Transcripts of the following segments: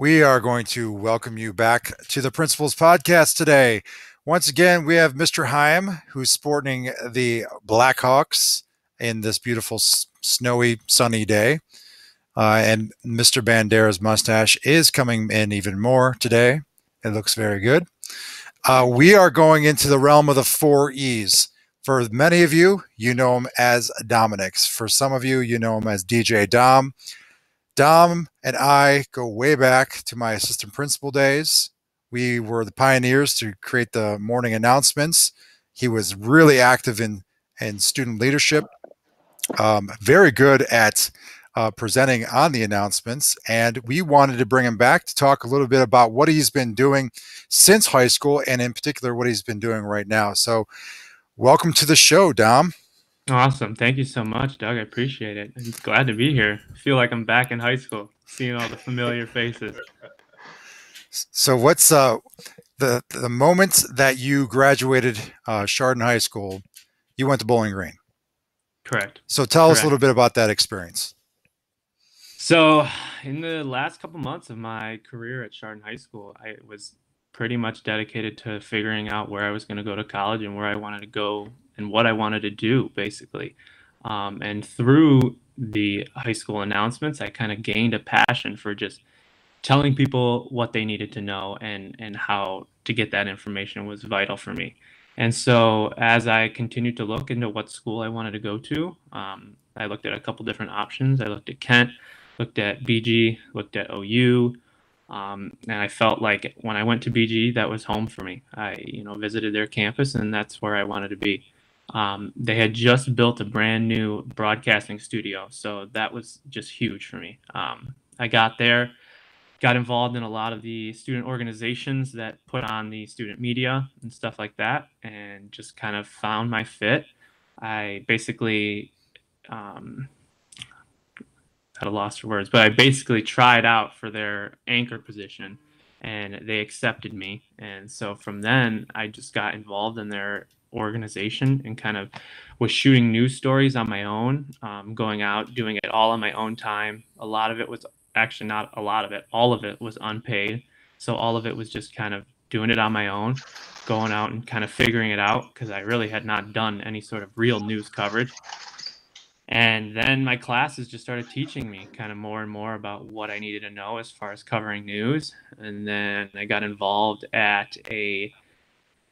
We are going to welcome you back to the Principals Podcast today. Once again, we have Mr. Heim, who's sporting the Blackhawks in this beautiful, snowy, sunny day. Uh, and Mr. Bandera's mustache is coming in even more today. It looks very good. Uh, we are going into the realm of the four E's. For many of you, you know him as Dominic. For some of you, you know him as DJ Dom. Dom and I go way back to my assistant principal days. We were the pioneers to create the morning announcements. He was really active in, in student leadership, um, very good at uh, presenting on the announcements. And we wanted to bring him back to talk a little bit about what he's been doing since high school and, in particular, what he's been doing right now. So, welcome to the show, Dom. Awesome. Thank you so much, Doug. I appreciate it. I'm glad to be here. I feel like I'm back in high school, seeing all the familiar faces. So, what's uh, the the moment that you graduated uh, Chardon High School? You went to Bowling Green. Correct. So, tell Correct. us a little bit about that experience. So, in the last couple months of my career at Chardon High School, I was pretty much dedicated to figuring out where I was going to go to college and where I wanted to go and what I wanted to do, basically. Um, and through the high school announcements, I kind of gained a passion for just telling people what they needed to know and and how to get that information was vital for me. And so, as I continued to look into what school I wanted to go to, um, I looked at a couple different options. I looked at Kent, looked at BG, looked at OU, um, and I felt like when I went to BG, that was home for me. I, you know, visited their campus, and that's where I wanted to be. Um, they had just built a brand new broadcasting studio, so that was just huge for me. Um, I got there, got involved in a lot of the student organizations that put on the student media and stuff like that, and just kind of found my fit. I basically um, had a loss for words, but I basically tried out for their anchor position and they accepted me. And so from then, I just got involved in their organization and kind of was shooting news stories on my own, um, going out, doing it all on my own time. A lot of it was actually not a lot of it, all of it was unpaid. So all of it was just kind of doing it on my own, going out and kind of figuring it out because I really had not done any sort of real news coverage. And then my classes just started teaching me kind of more and more about what I needed to know as far as covering news. And then I got involved at a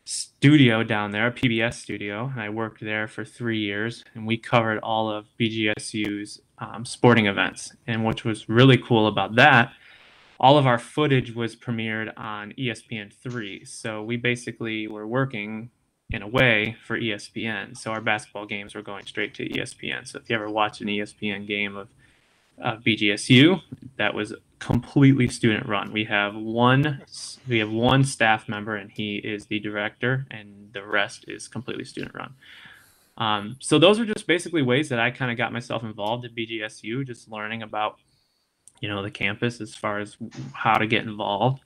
studio down there, a PBS studio, and I worked there for three years. And we covered all of BGSU's um, sporting events. And which was really cool about that, all of our footage was premiered on ESPN3. So we basically were working in a way for ESPN. So our basketball games were going straight to ESPN. So if you ever watch an ESPN game of, of BGSU, that was completely student run. We have one we have one staff member and he is the director and the rest is completely student run. Um, so those are just basically ways that I kind of got myself involved at BGSU, just learning about you know the campus as far as how to get involved.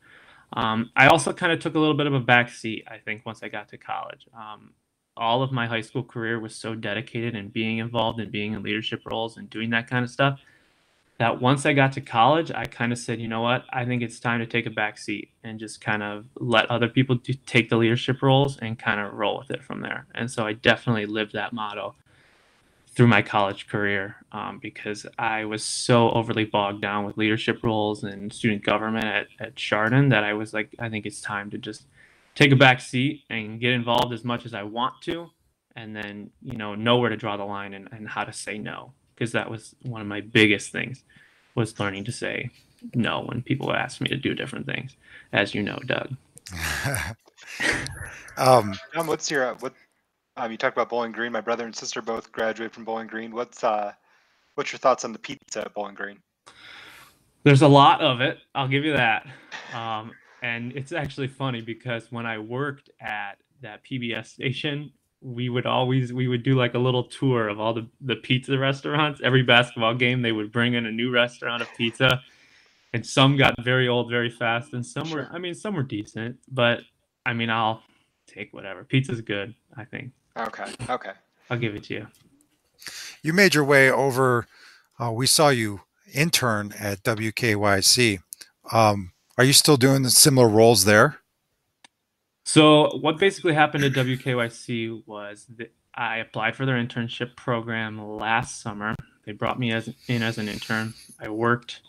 Um, I also kind of took a little bit of a back seat, I think, once I got to college. Um, all of my high school career was so dedicated in being involved and being in leadership roles and doing that kind of stuff that once I got to college, I kind of said, you know what, I think it's time to take a back seat and just kind of let other people do, take the leadership roles and kind of roll with it from there. And so I definitely lived that motto through my college career um, because I was so overly bogged down with leadership roles and student government at, at Chardon that I was like, I think it's time to just take a back seat and get involved as much as I want to, and then, you know, know where to draw the line and, and how to say no. Because that was one of my biggest things was learning to say no when people ask me to do different things, as you know, Doug. um, um, what's your uh, what um, you talked about Bowling Green. My brother and sister both graduated from Bowling Green. What's uh, what's your thoughts on the pizza at Bowling Green? There's a lot of it. I'll give you that. Um, and it's actually funny because when I worked at that PBS station, we would always we would do like a little tour of all the the pizza restaurants. Every basketball game, they would bring in a new restaurant of pizza, and some got very old very fast, and some were I mean some were decent, but I mean I'll take whatever. Pizza's good, I think. Okay. Okay. I'll give it to you. You made your way over. Uh, we saw you intern at WKYC Um, are you still doing the similar roles there? So what basically happened at WKYC was that I applied for their internship program last summer. They brought me as in as an intern. I worked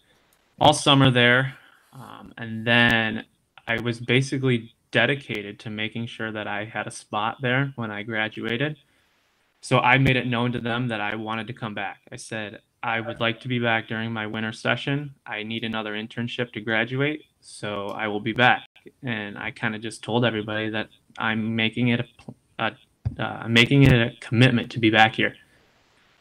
all summer there, um, and then I was basically dedicated to making sure that I had a spot there when I graduated. So I made it known to them that I wanted to come back. I said, I would like to be back during my winter session. I need another internship to graduate, so I will be back. And I kind of just told everybody that I'm making it a, a uh, making it a commitment to be back here.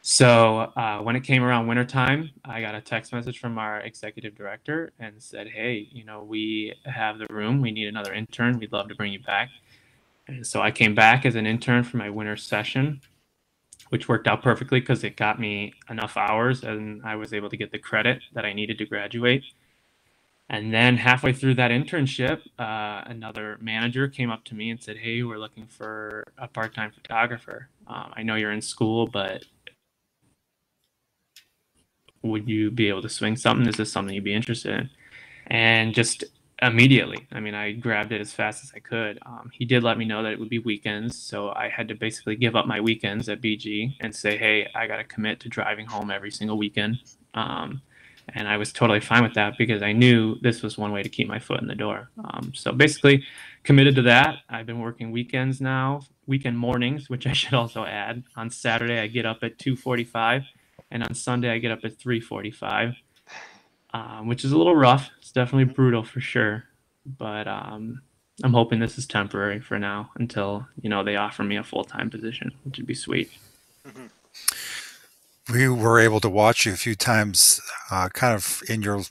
So uh, when it came around wintertime, I got a text message from our executive director and said, "Hey, you know, we have the room. We need another intern. We'd love to bring you back." And so I came back as an intern for my winter session which worked out perfectly because it got me enough hours and I was able to get the credit that I needed to graduate. And then halfway through that internship, uh, another manager came up to me and said, Hey, we're looking for a part time photographer. Um, I know you're in school, but would you be able to swing something? Is this something you'd be interested in? And just immediately. I mean, I grabbed it as fast as I could. Um, he did let me know that it would be weekends, so I had to basically give up my weekends at BG and say, "Hey, I got to commit to driving home every single weekend." Um, and I was totally fine with that because I knew this was one way to keep my foot in the door. Um, so basically, committed to that. I've been working weekends now, weekend mornings, which I should also add. On Saturday, I get up at 2:45, and on Sunday, I get up at 3:45 um, which is a little rough. It's definitely brutal for sure, but um, I'm hoping this is temporary for now until you know they offer me a full time position, which would be sweet. Mm-hmm. We were able to watch you a few times, uh, kind of in your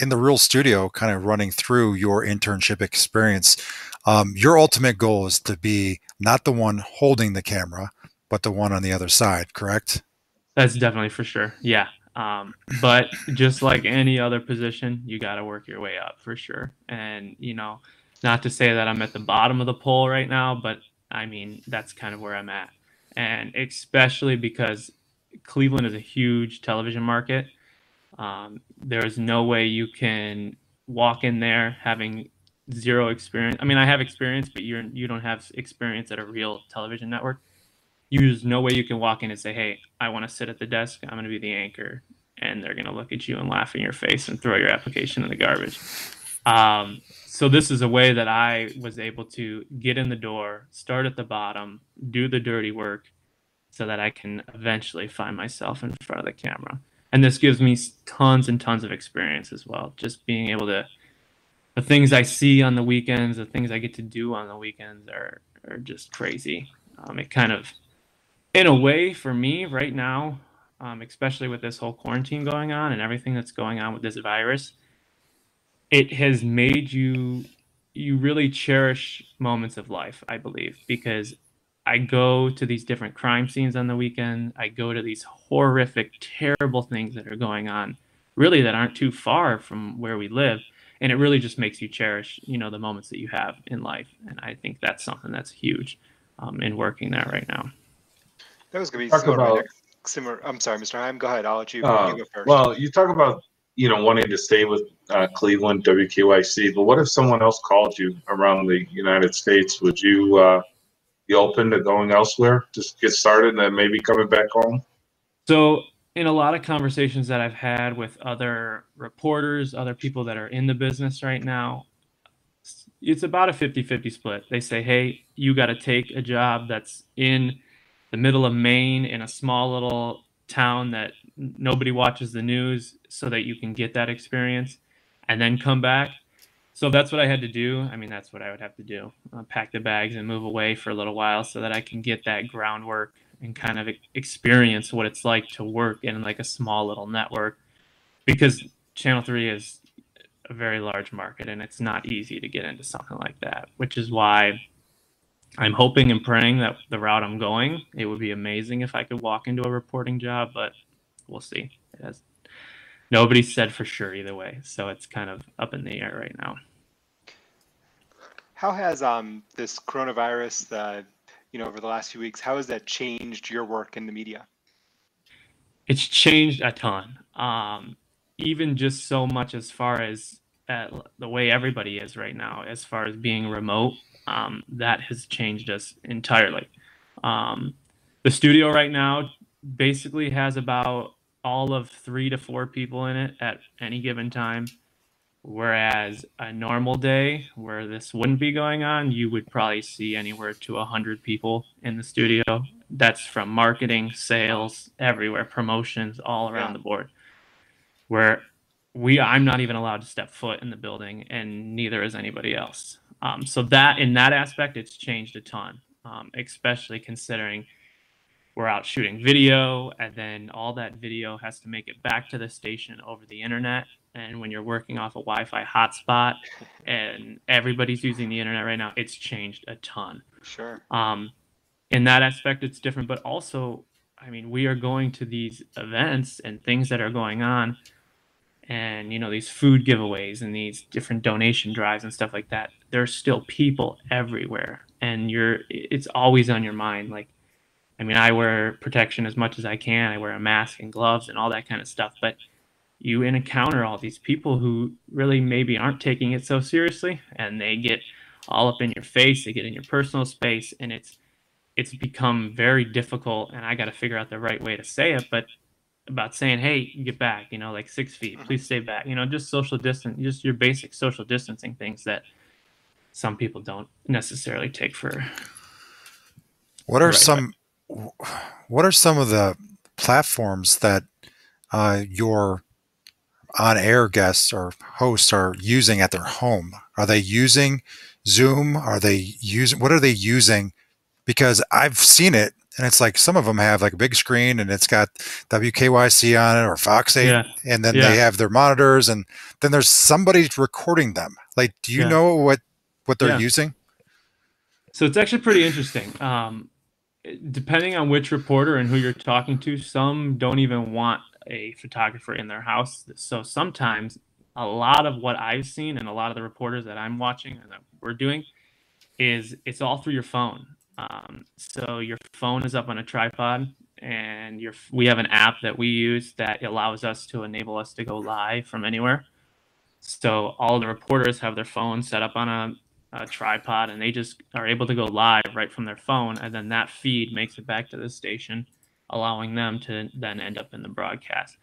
in the real studio, kind of running through your internship experience. Um, your ultimate goal is to be not the one holding the camera, but the one on the other side. Correct? That's definitely for sure. Yeah, um, but just like any other position, you got to work your way up for sure. And, you know, not to say that I'm at the bottom of the pole right now, but I mean, that's kind of where I'm at. And especially because Cleveland is a huge television market. Um, there's no way you can walk in there having zero experience. I mean, I have experience, but you're you don't have experience at a real television network there's no way you can walk in and say, "Hey, I want to sit at the desk. I'm going to be the anchor," and they're going to look at you and laugh in your face and throw your application in the garbage. Um, so this is a way that I was able to get in the door, start at the bottom, do the dirty work, so that I can eventually find myself in front of the camera. And this gives me tons and tons of experience as well. Just being able to, the things I see on the weekends, the things I get to do on the weekends are are just crazy. Um, it kind of in a way for me right now um, especially with this whole quarantine going on and everything that's going on with this virus it has made you you really cherish moments of life i believe because i go to these different crime scenes on the weekend i go to these horrific terrible things that are going on really that aren't too far from where we live and it really just makes you cherish you know the moments that you have in life and i think that's something that's huge um, in working there right now that was going to be talk similar, about, similar. I'm sorry, Mr. Heim. Go ahead. I'll let you, uh, you go first. Well, you talk about you know wanting to stay with uh, Cleveland WKYC, but what if someone else called you around the United States? Would you uh, be open to going elsewhere, just get started, and maybe coming back home? So, in a lot of conversations that I've had with other reporters, other people that are in the business right now, it's about a 50 50 split. They say, hey, you got to take a job that's in the middle of Maine in a small little town that nobody watches the news so that you can get that experience and then come back. So that's what I had to do. I mean, that's what I would have to do uh, pack the bags and move away for a little while so that I can get that groundwork and kind of experience what it's like to work in like a small little network because Channel 3 is a very large market and it's not easy to get into something like that, which is why I'm hoping and praying that the route I'm going, it would be amazing if I could walk into a reporting job, but we'll see. It has nobody said for sure either way, so it's kind of up in the air right now. How has um, this coronavirus, uh, you know, over the last few weeks, how has that changed your work in the media? It's changed a ton. Um, even just so much as far as at the way everybody is right now as far as being remote um, that has changed us entirely um, the studio right now basically has about all of three to four people in it at any given time whereas a normal day where this wouldn't be going on you would probably see anywhere to 100 people in the studio. That's from marketing sales everywhere promotions all around Yeah. the board. Where we i'm not even allowed to step foot in the building and neither is anybody else. Um, so that in that aspect it's changed a ton um, especially considering we're out shooting video and then all that video has to make it back to the station over the internet and when you're working off a wi-fi hotspot and everybody's using the internet right now it's changed a ton. Sure. um, in that aspect it's different but also i mean we are going to these events and things that are going on and you know these food giveaways and these different donation drives and stuff like that there's still people everywhere and you're it's always on your mind. Like i mean i wear protection as much as i can. I wear a mask and gloves and all that kind of stuff but you encounter all these people who really maybe aren't taking it so seriously and they get all up in your face they get in your personal space and it's it's become very difficult and i got to figure out the right way to say it but about saying hey get back you know like six feet please stay back you know just social distance just your basic social distancing things that some people don't necessarily take for What are Right, some what are some of the platforms that uh, your on-air guests or hosts are using at their home? Are they using Zoom? Are they using what are they using? Because I've seen it and it's like some of them have like a big screen and it's got WKYC on it or Fox 8 yeah and then Yeah. they have their monitors and then there's somebody recording them. Like do you Yeah. know what what they're using? So it's actually pretty interesting. Um, depending on which reporter and who you're talking to, some don't even want a photographer in their house. So sometimes a lot of what I've seen and a lot of the reporters that I'm watching and that we're doing is it's all through your phone. Um, so your phone is up on a tripod and your we have an app that we use that allows us to enable us to go live from anywhere. So all the reporters have their phone set up on a a tripod and they just are able to go live right from their phone and then that feed makes it back to the station allowing them to then end up in the broadcast.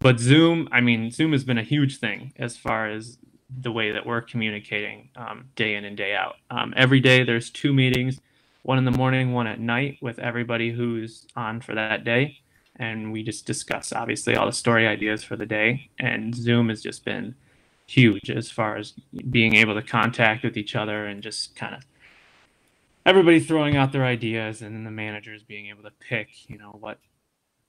But zoom i mean zoom has been a huge thing as far as the way that we're communicating um, day in and day out. Um, every day there's two meetings one in the morning one at night with everybody who's on for that day. And we just discuss obviously all the story ideas for the day. And zoom has just been huge as far as being able to contact with each other and just kind of everybody throwing out their ideas and then the managers being able to pick you know what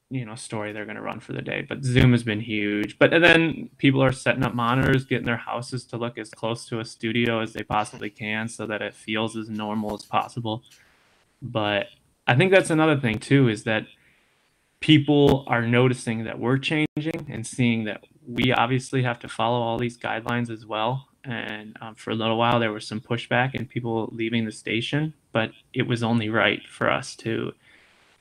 you know story they're going to run for the day. But zoom has been huge. But and then people are setting up monitors getting their houses to look as close to a studio as they possibly can so that it feels as normal as possible. But i think that's another thing too is that people are noticing that we're changing and seeing that we obviously have to follow all these guidelines as well. And um, for a little while, there was some pushback and people leaving the station, but it was only right for us to,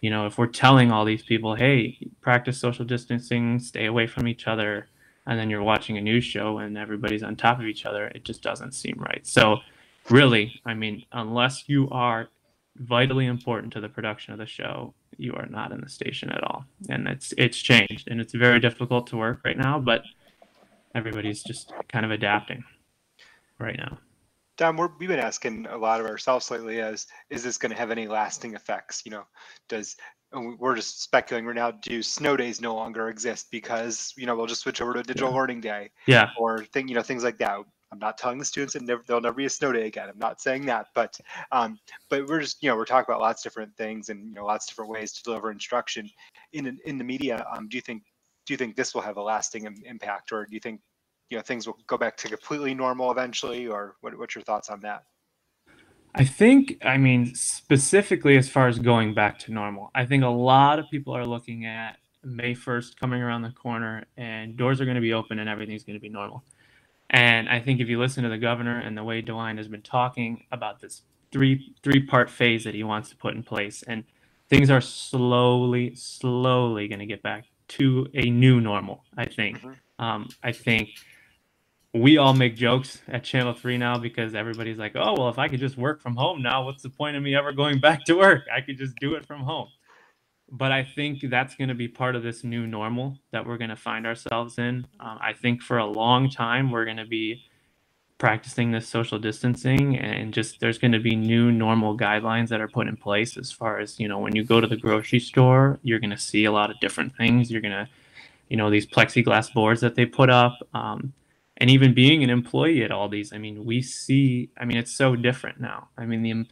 you know, if we're telling all these people, hey, practice social distancing, stay away from each other, and then you're watching a news show and everybody's on top of each other, it just doesn't seem right. So, really, I mean, unless you are vitally important to the production of the show, you are not in the station at all. And it's it's changed and it's very difficult to work right now, but everybody's just kind of adapting right now. Dom, we're, we've been asking a lot of ourselves lately as, is this going to have any lasting effects? You know, does, we- we're just speculating right now, do snow days no longer exist because, you know, we'll just switch over to a digital Yeah. learning day Yeah. or thing, you know, things like that. I'm not telling the students that never, there'll never be a snow day again. I'm not saying that, but, um, but we're just, you know, we're talking about lots of different things and, you know, lots of different ways to deliver instruction in, in the media. Um, do you think, do you think this will have a lasting im- impact or do you think, you know, things will go back to completely normal eventually or what, what's your thoughts on that? I think, I mean, specifically as far as going back to normal, I think a lot of people are looking at May 1st coming around the corner and doors are going to be open and everything's going to be normal. And I think if you listen to the governor and the way DeWine has been talking about this three three part phase that he wants to put in place, and things are slowly, slowly going to get back to a new normal. I think. Mhm. Um, I think we all make jokes at Channel 3 now because everybody's like, oh, well, if I could just work from home now, what's the point of me ever going back to work? I could just do it from home. But I think that's going to be part of this new normal that we're going to find ourselves in. Um, I think for a long time, we're going to be practicing this social distancing and just there's going to be new normal guidelines that are put in place as far as, you know, when you go to the grocery store, you're going to see a lot of different things. You're going to, you know, these plexiglass boards that they put up. Um, and even being an employee at Aldi's, I mean, we see, I mean, it's so different now. I mean, the,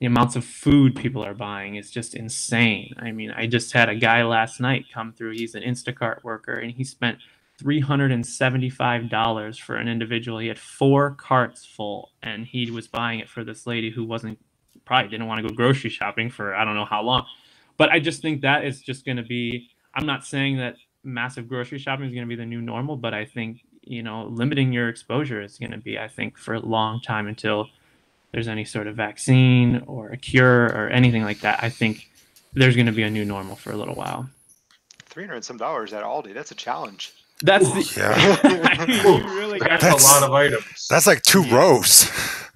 the amounts of food people are buying is just insane. I mean, I just had a guy last night come through. He's an Instacart worker and he spent $375 for an individual. He had four carts full and he was buying it for this lady who wasn't, probably didn't want to go grocery shopping for I don't know how long. But I just think that is just going to be, I'm not saying that massive grocery shopping is going to be the new normal, but I think you know, limiting your exposure is going to be, I think, for a long time until there's any sort of vaccine or a cure or anything like that. I think there's going to be a new normal for a little while. Three hundred some dollars at Aldi. That's a challenge. That's the, Yeah. I mean, you really got That's, That's- a lot of items. That's like two Yeah. rows.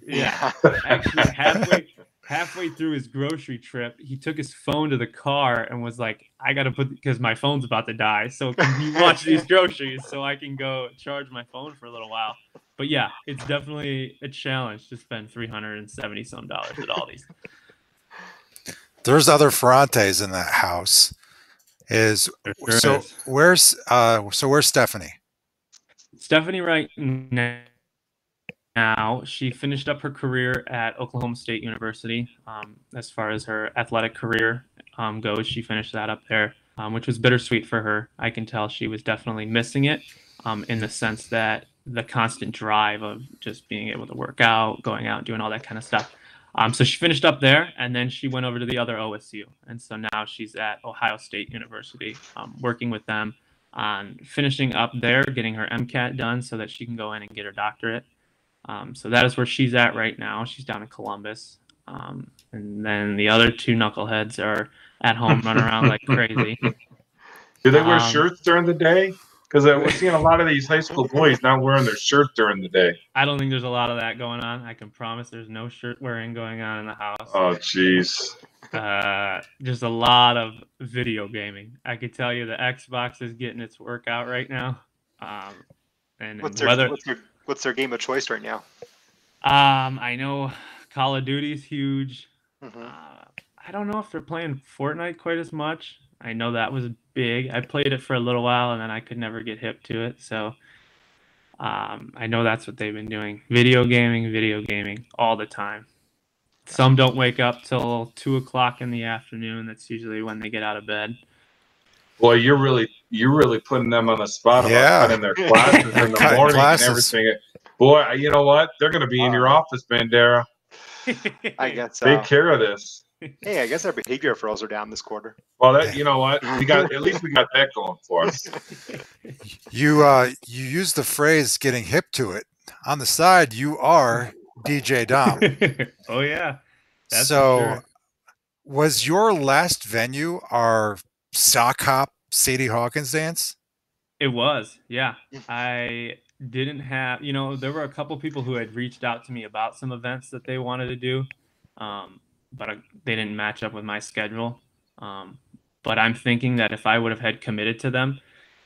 yeah. Actually, halfway halfway through his grocery trip, he took his phone to the car and was like, "I got to put because my phone's about to die. So can you watch these groceries so I can go charge my phone for a little while?" But yeah, it's definitely a challenge to spend three hundred and seventy some dollars at Aldi's. There's other Ferrantes in that house. Is sure so is. where's uh so where's Stephanie? Stephanie right now, she finished up her career at Oklahoma State University. Um, as far as her athletic career um, goes, she finished that up there, um, which was bittersweet for her. I can tell she was definitely missing it um, in the sense that the constant drive of just being able to work out, going out, doing all that kind of stuff. Um, so she finished up there, and then she went over to the other OSU, and so now she's at Ohio State University, um, working with them on finishing up there, getting her MCAT done so that she can go in and get her doctorate. Um, so that is where she's at right now. She's down in Columbus. Um, and then the other two knuckleheads are at home running around like crazy. Do they wear Um, shirts during the day? Because we're seeing a lot of these high school boys not wearing their shirt during the day. I don't think there's a lot of that going on. I can promise there's no shirt wearing going on in the house. Oh, jeez. Uh, just a lot of video gaming. I could tell you the Xbox is getting its workout right now. Um, and, and What's their, whether what's their what's their game of choice right now? um, I know Call of Duty's huge. Mhm. Uh, I don't know if they're playing Fortnite quite as much. I know that was big. I played it for a little while and then I could never get hip to it. So um, I know that's what they've been doing. Video gaming, video gaming all the time. Some don't wake up till two o'clock in the afternoon. That's usually when they get out of bed. Boy, you're really you're really putting them on the spot about Yeah. cutting their classes in the Cutting morning classes. and everything. Boy, you know what? They're going to be in your office, Bandera. I guess. Take Uh, care of this. hey, I guess our behavior referrals are down this quarter. Well, that you know what? We got at least we got that going for us. You uh you use the phrase getting hip to it. On the side, you are DJ Dom. oh yeah. That's so sure. was your last venue our sock hop Sadie Hawkins dance? It was, yeah. Yeah. I didn't have, you know, there were a couple people who had reached out to me about some events that they wanted to do, um, but I, they didn't match up with my schedule. Um, but I'm thinking that if I would have had committed to them,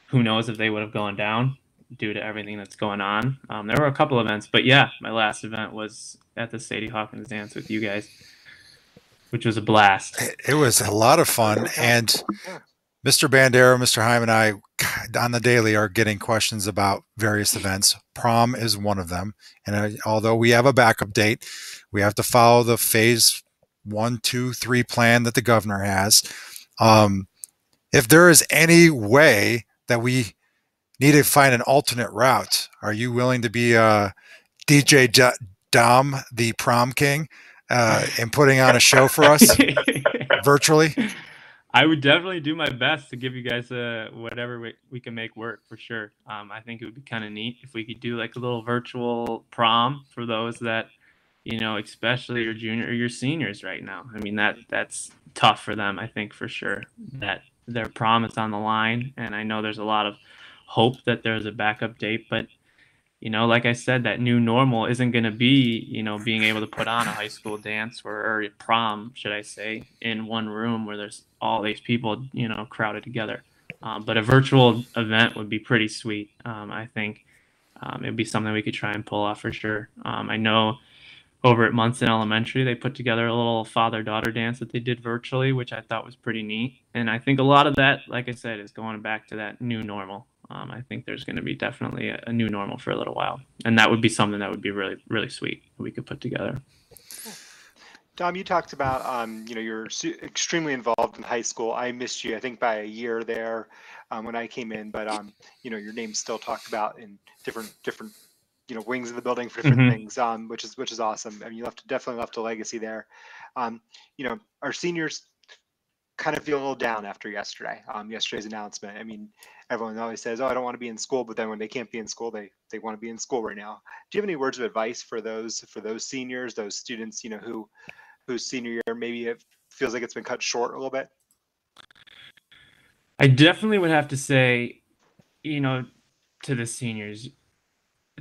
who knows if they would have gone down due to everything that's going on. Um, there were a couple events, but yeah, my last event was at the Sadie Hawkins dance with you guys, which was a blast. It, it was a lot of fun and Yeah. Mr. Bandera, Mr. Heim, and I on the daily are getting questions about various events. Prom is one of them. And uh, although we have a backup date, we have to follow the phase one, two, three plan that the governor has. Um, if there is any way that we need to find an alternate route, are you willing to be uh, DJ D- Dom, the prom king, uh, and putting on a show for us virtually? I would definitely do my best to give you guys uh, whatever we, we can make work for sure. Um, I think it would be kind of neat if we could do like a little virtual prom for those that, you know, especially your junior or your seniors right now. I mean that that's tough for them. I think for sure that their prom is on the line, and I know there's a lot of hope that there's a backup date, but you know, like I said, that new normal isn't going to be, you know, being able to put on a high school dance or, or a prom, should I say, in one room where there's all these people, you know, crowded together. Um, but a virtual event would be pretty sweet. Um, I think um, it'd be something we could try and pull off for sure. Um, I know over at Munson Elementary, they put together a little father daughter dance that they did virtually, which I thought was pretty neat. And I think a lot of that, like I said, is going back to that new normal um, I think there's going to be definitely a, a, new normal for a little while, and that would be something that would be really really sweet we could put together. Dom, you talked about um, you know you're extremely involved in high school. I missed you, I think, by a year there um, when I came in, but um, you know your name's still talked about in different different you know wings of the building for different mm-hmm. things, um, which is which is awesome. I mean, you left definitely left a legacy there. Um, you know, our seniors kind of feel a little down after yesterday, um, yesterday's announcement. I mean, everyone always says, "Oh, I don't want to be in school," but then when they can't be in school, they they want to be in school right now. Do you have any words of advice for those for those seniors, those students, you know, who whose senior year maybe it feels like it's been cut short a little bit? I definitely would have to say, you know, to the seniors,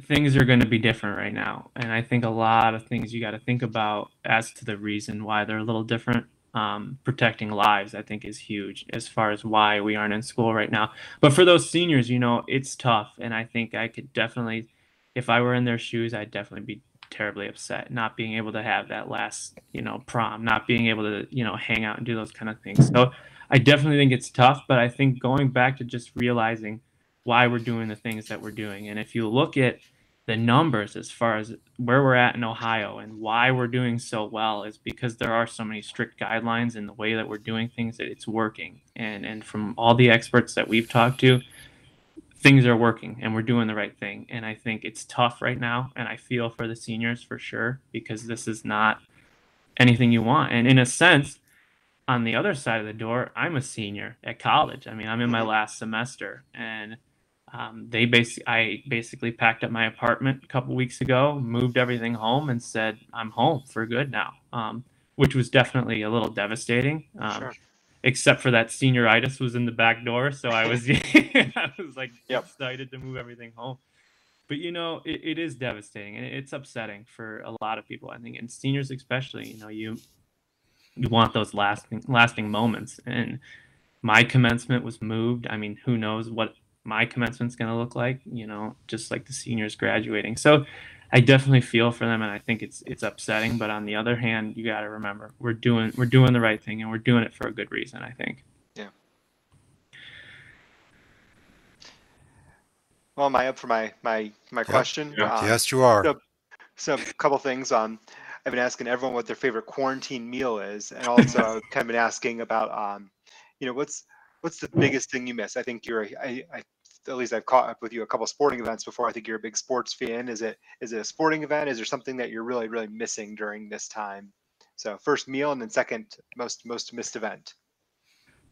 things are going to be different right now, and I think a lot of things you got to think about as to the reason why they're a little different um, protecting lives, I think, is huge as far as why we aren't in school right now. But for those seniors, you know, it's tough. And I think I could definitely, if I were in their shoes, I'd definitely be terribly upset not being able to have that last, you know, prom, not being able to, you know, hang out and do those kind of things. So I definitely think it's tough. But I think going back to just realizing why we're doing the things that we're doing. And if you look at, the numbers as far as where we're at in Ohio and why we're doing so well is because there are so many strict guidelines in the way that we're doing things that it's working. And and from all the experts that we've talked to, things are working and we're doing the right thing. And I think it's tough right now and I feel for the seniors for sure because this is not anything you want. And in a sense, on the other side of the door, I'm a senior at college. I mean, I'm in my mm-hmm. last semester and um, they basically I basically packed up my apartment a couple weeks ago, moved everything home, and said I'm home for good now, um, which was definitely a little devastating. Um, sure. Except for that senioritis was in the back door, so I was I was like yep. excited to move everything home. But you know, it, it is devastating and it's upsetting for a lot of people. I think, and seniors especially. You know, you you want those lasting lasting moments, and my commencement was moved. I mean, who knows what my commencement's going to look like, you know, just like the seniors graduating. So I definitely feel for them and I think it's it's upsetting, but on the other hand, you got to remember we're doing we're doing the right thing and we're doing it for a good reason, I think. Yeah. Well, am I up for my my my yep. question? Yeah. Um, yes, you are. So, so a couple things. Um, I've been asking everyone what their favorite quarantine meal is, and also kind of been asking about, um, you know, what's what's the biggest thing you miss? I think you're, I, I at least I've caught up with you a couple sporting events before. I think you're a big sports fan. Is it is it a sporting event? Is there something that you're really really missing during this time? So first meal, and then second most most missed event.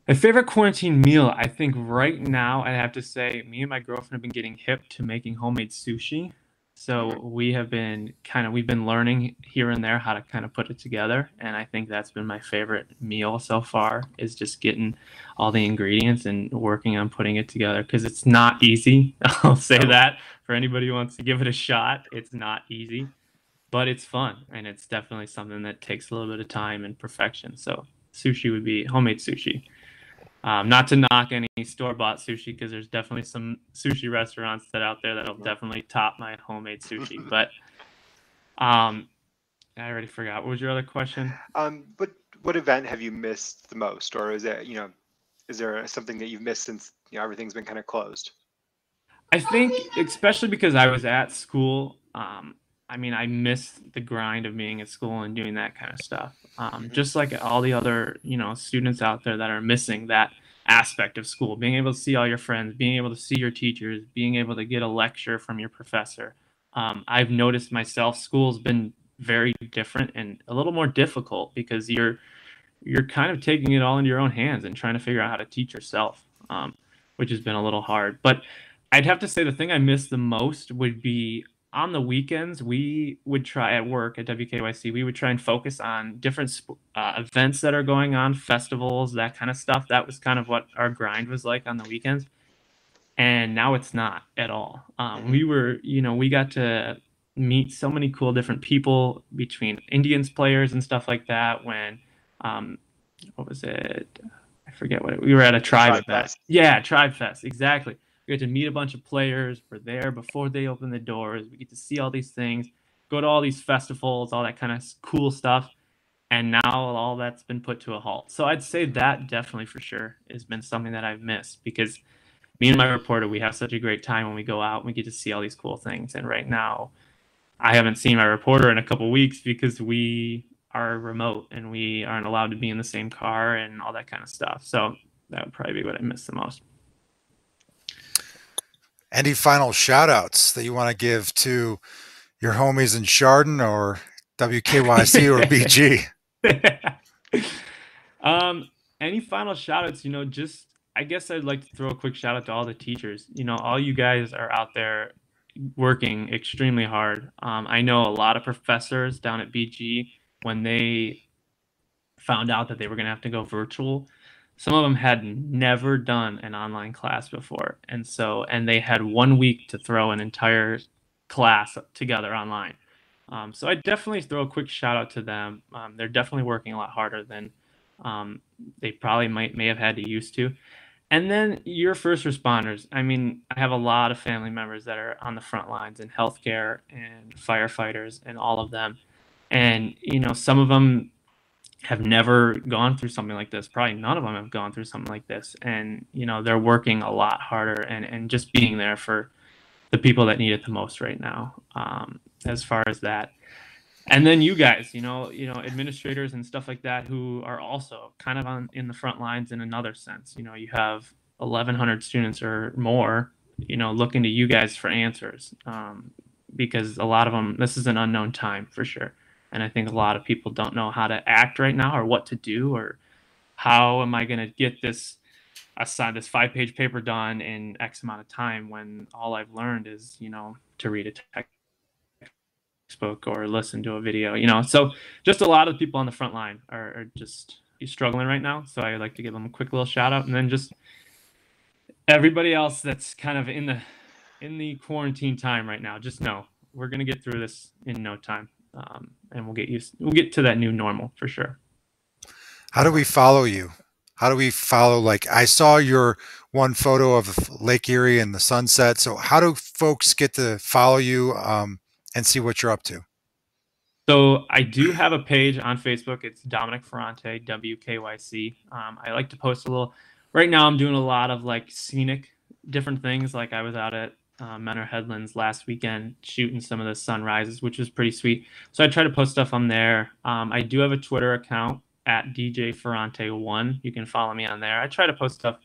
My favorite quarantine meal, I think right now I have to say, me and my girlfriend have been getting hip to making homemade sushi. So mm-hmm. we have been kind of we've been learning here and there how to kind of put it together, and I think that's been my favorite meal so far is just getting all the ingredients and working on putting it together because it's not easy. I'll say that for anybody who wants to give it a shot, it's not easy, but it's fun and it's definitely something that takes a little bit of time and perfection. So sushi would be homemade sushi. Um, not to knock any store bought sushi because there's definitely some sushi restaurants that out there that'll definitely top my homemade sushi. But um, I already forgot. What was your other question? Um, but what event have you missed the most, or is it you know, is there something that you've missed since you know everything's been kind of closed? I think, especially because I was at school, um, I mean, I miss the grind of being at school and doing that kind of stuff. Um, mm-hmm. just like all the other, you know, students out there that are missing that aspect of school, being able to see all your friends, being able to see your teachers, being able to get a lecture from your professor. Um, I've noticed myself, school's been very different and a little more difficult because you're you're kind of taking it all into your own hands and trying to figure out how to teach yourself, um, which has been a little hard. But I'd have to say the thing I miss the most would be on the weekends we would try at work at WKYC we would try and focus on different uh, events that are going on festivals that kind of stuff that was kind of what our grind was like on the weekends and now it's not at all. Um, we were, you know, we got to meet so many cool different people between Indians players and stuff like that. When, um, what was it? I forget what it, we were at a tribe, Tribe event. Fest. Yeah, Tribe Fest, exactly. We get to meet a bunch of players. We're there before they open the doors. We get to see all these things, go to all these festivals, all that kind of cool stuff. And now all that's been put to a halt. So I'd say that definitely for sure has been something that I've missed because me and my reporter, we have such a great time when we go out and we get to see all these cool things. And right now, I haven't seen my reporter in a couple weeks because we are remote and we aren't allowed to be in the same car and all that kind of stuff. So that would probably be what I miss the most. Any final shout outs that you want to give to your homies in Chardon or WKYC or BG? um, any final shout outs, you know, just I guess I'd like to throw a quick shout out to all the teachers. You know, all you guys are out there working extremely hard. Um, I know a lot of professors down at BG when they found out that they were going to have to go virtual. Some of them had never done an online class before, and so and they had one week to throw an entire class together online. Um, so I definitely throw a quick shout out to them. Um, they're definitely working a lot harder than um, they probably might may have had to used to. And then your first responders. I mean, I have a lot of family members that are on the front lines in healthcare and firefighters and all of them. And you know, some of them have never gone through something like this. Probably none of them have gone through something like this. And you know, they're working a lot harder and and just being there for the people that need it the most right now. Um, as far as that and then you guys you know you know administrators and stuff like that who are also kind of on in the front lines in another sense you know you have 1100 students or more you know looking to you guys for answers um, because a lot of them this is an unknown time for sure and i think a lot of people don't know how to act right now or what to do or how am i going to get this aside this five page paper done in x amount of time when all i've learned is you know to read a text textbook or listen to a video you know? So just a lot of people on the front line are, are just struggling right now. So I'd like to give them a quick little shout out and then just everybody else that's kind of in the in the quarantine time right now just know we're going to get through this in no time um, and we'll get used we'll get to that new normal for sure How do we follow you? How do we follow? Like, I saw your one photo of Lake Erie and the sunset. So, how do folks get to follow you um, and see what you're up to? So I do have a page on Facebook. It's Dominic Ferrante, WKYC. Um, I like to post a little. Right now, I'm doing a lot of like scenic different things. Like I was out at uh, Mentor Headlands last weekend shooting some of the sunrises, which was pretty sweet. So I try to post stuff on there. Um, I do have a Twitter account at DJ Ferrante One. You can follow me on there. I try to post stuff.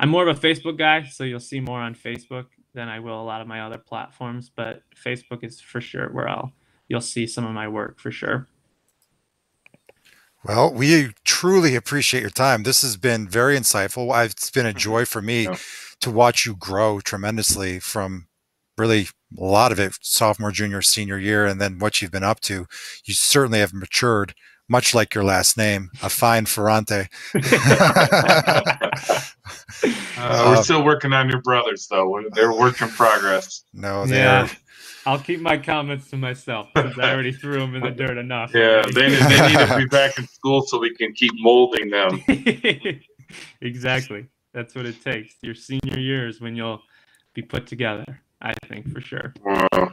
I'm more of a Facebook guy, so you'll see more on Facebook than I will a lot of my other platforms. But Facebook is for sure where I'll you'll see some of my work for sure. Well, we truly appreciate your time. This has been very insightful. It's been a joy for me. To watch you grow tremendously from really a lot of it sophomore, junior, senior year, and then what you've been up to. You certainly have matured, much like your last name, a fine Ferrante. Uh, we're still working on your brothers, though. We're- They're work in progress. no, they Yeah. are. I'll keep my comments to myself because I already threw them in the dirt enough. Yeah, they, they need to be back in school so we can keep molding them. exactly. That's what it takes. Your senior years when you'll be put together. I think for sure. Wow.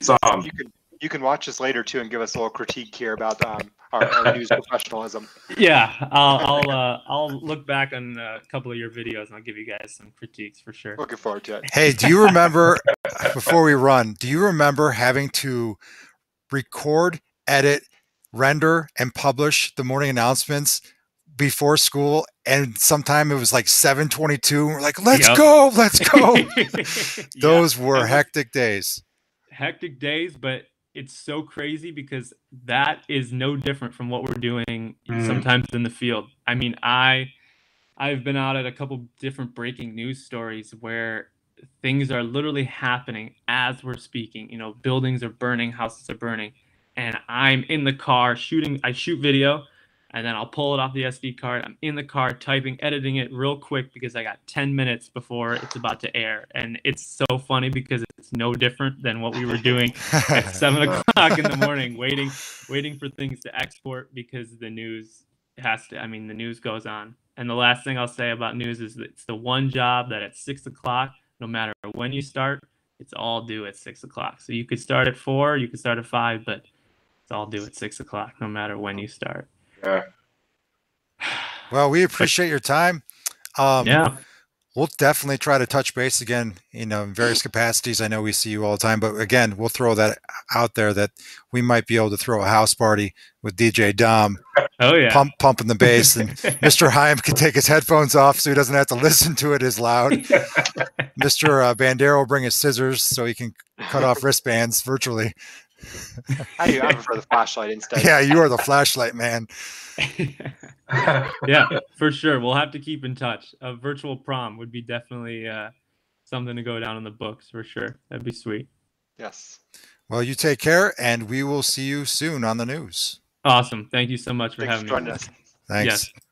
So, um, You can you can watch us later too and give us a little critique here about um, our, our news professionalism. Yeah, I'll I'll uh, I'll look back on a couple of your videos and I'll give you guys some critiques for sure. Looking forward to it. Hey, do you remember before we run, do you remember having to record, edit, render, and publish the morning announcements before school? And sometime it was like 722. We're like, let's Yep. go, let's go. Yeah, Those were hectic days. hectic days, but it's so crazy because that is no different from what we're doing Mhm. sometimes in the field. I mean, I I've been out at a couple different breaking news stories where things are literally happening as we're speaking. You know, buildings are burning, houses are burning, and I'm in the car shooting. I shoot video, and then I'll pull it off the SD card. I'm in the car typing, editing it real quick because I got 10 minutes before it's about to air. And it's so funny because it's no different than what we were doing at seven o'clock in the morning, waiting, waiting for things to export because the news has to. I mean, the news goes on. And the last thing I'll say about news is that it's the one job that at six o'clock, no matter when you start, it's all due at six o'clock. So you could start at four, you could start at five, but it's all due at six o'clock, no matter when you start. Yeah. well, we appreciate your time. Um, yeah. We'll definitely try to touch base again, you know, in various capacities. I know we see you all the time, but again, we'll throw that out there that we might be able to throw a house party with DJ Dom. Oh yeah, pump, pumping the bass, and Mr. Heim can take his headphones off so he doesn't have to listen to it as loud. Mr. Uh, Bandera will bring his scissors so he can cut off wristbands virtually. I, I prefer the flashlight instead. Yeah, you are the flashlight man. yeah, for sure. We'll have to keep in touch. A virtual prom would be definitely uh, something to go down in the books for sure. That'd be sweet. Yes. Well, you take care, and we will see you soon on the news. Awesome. Thank you so much for Thanks having for me. us. Thanks. Yes.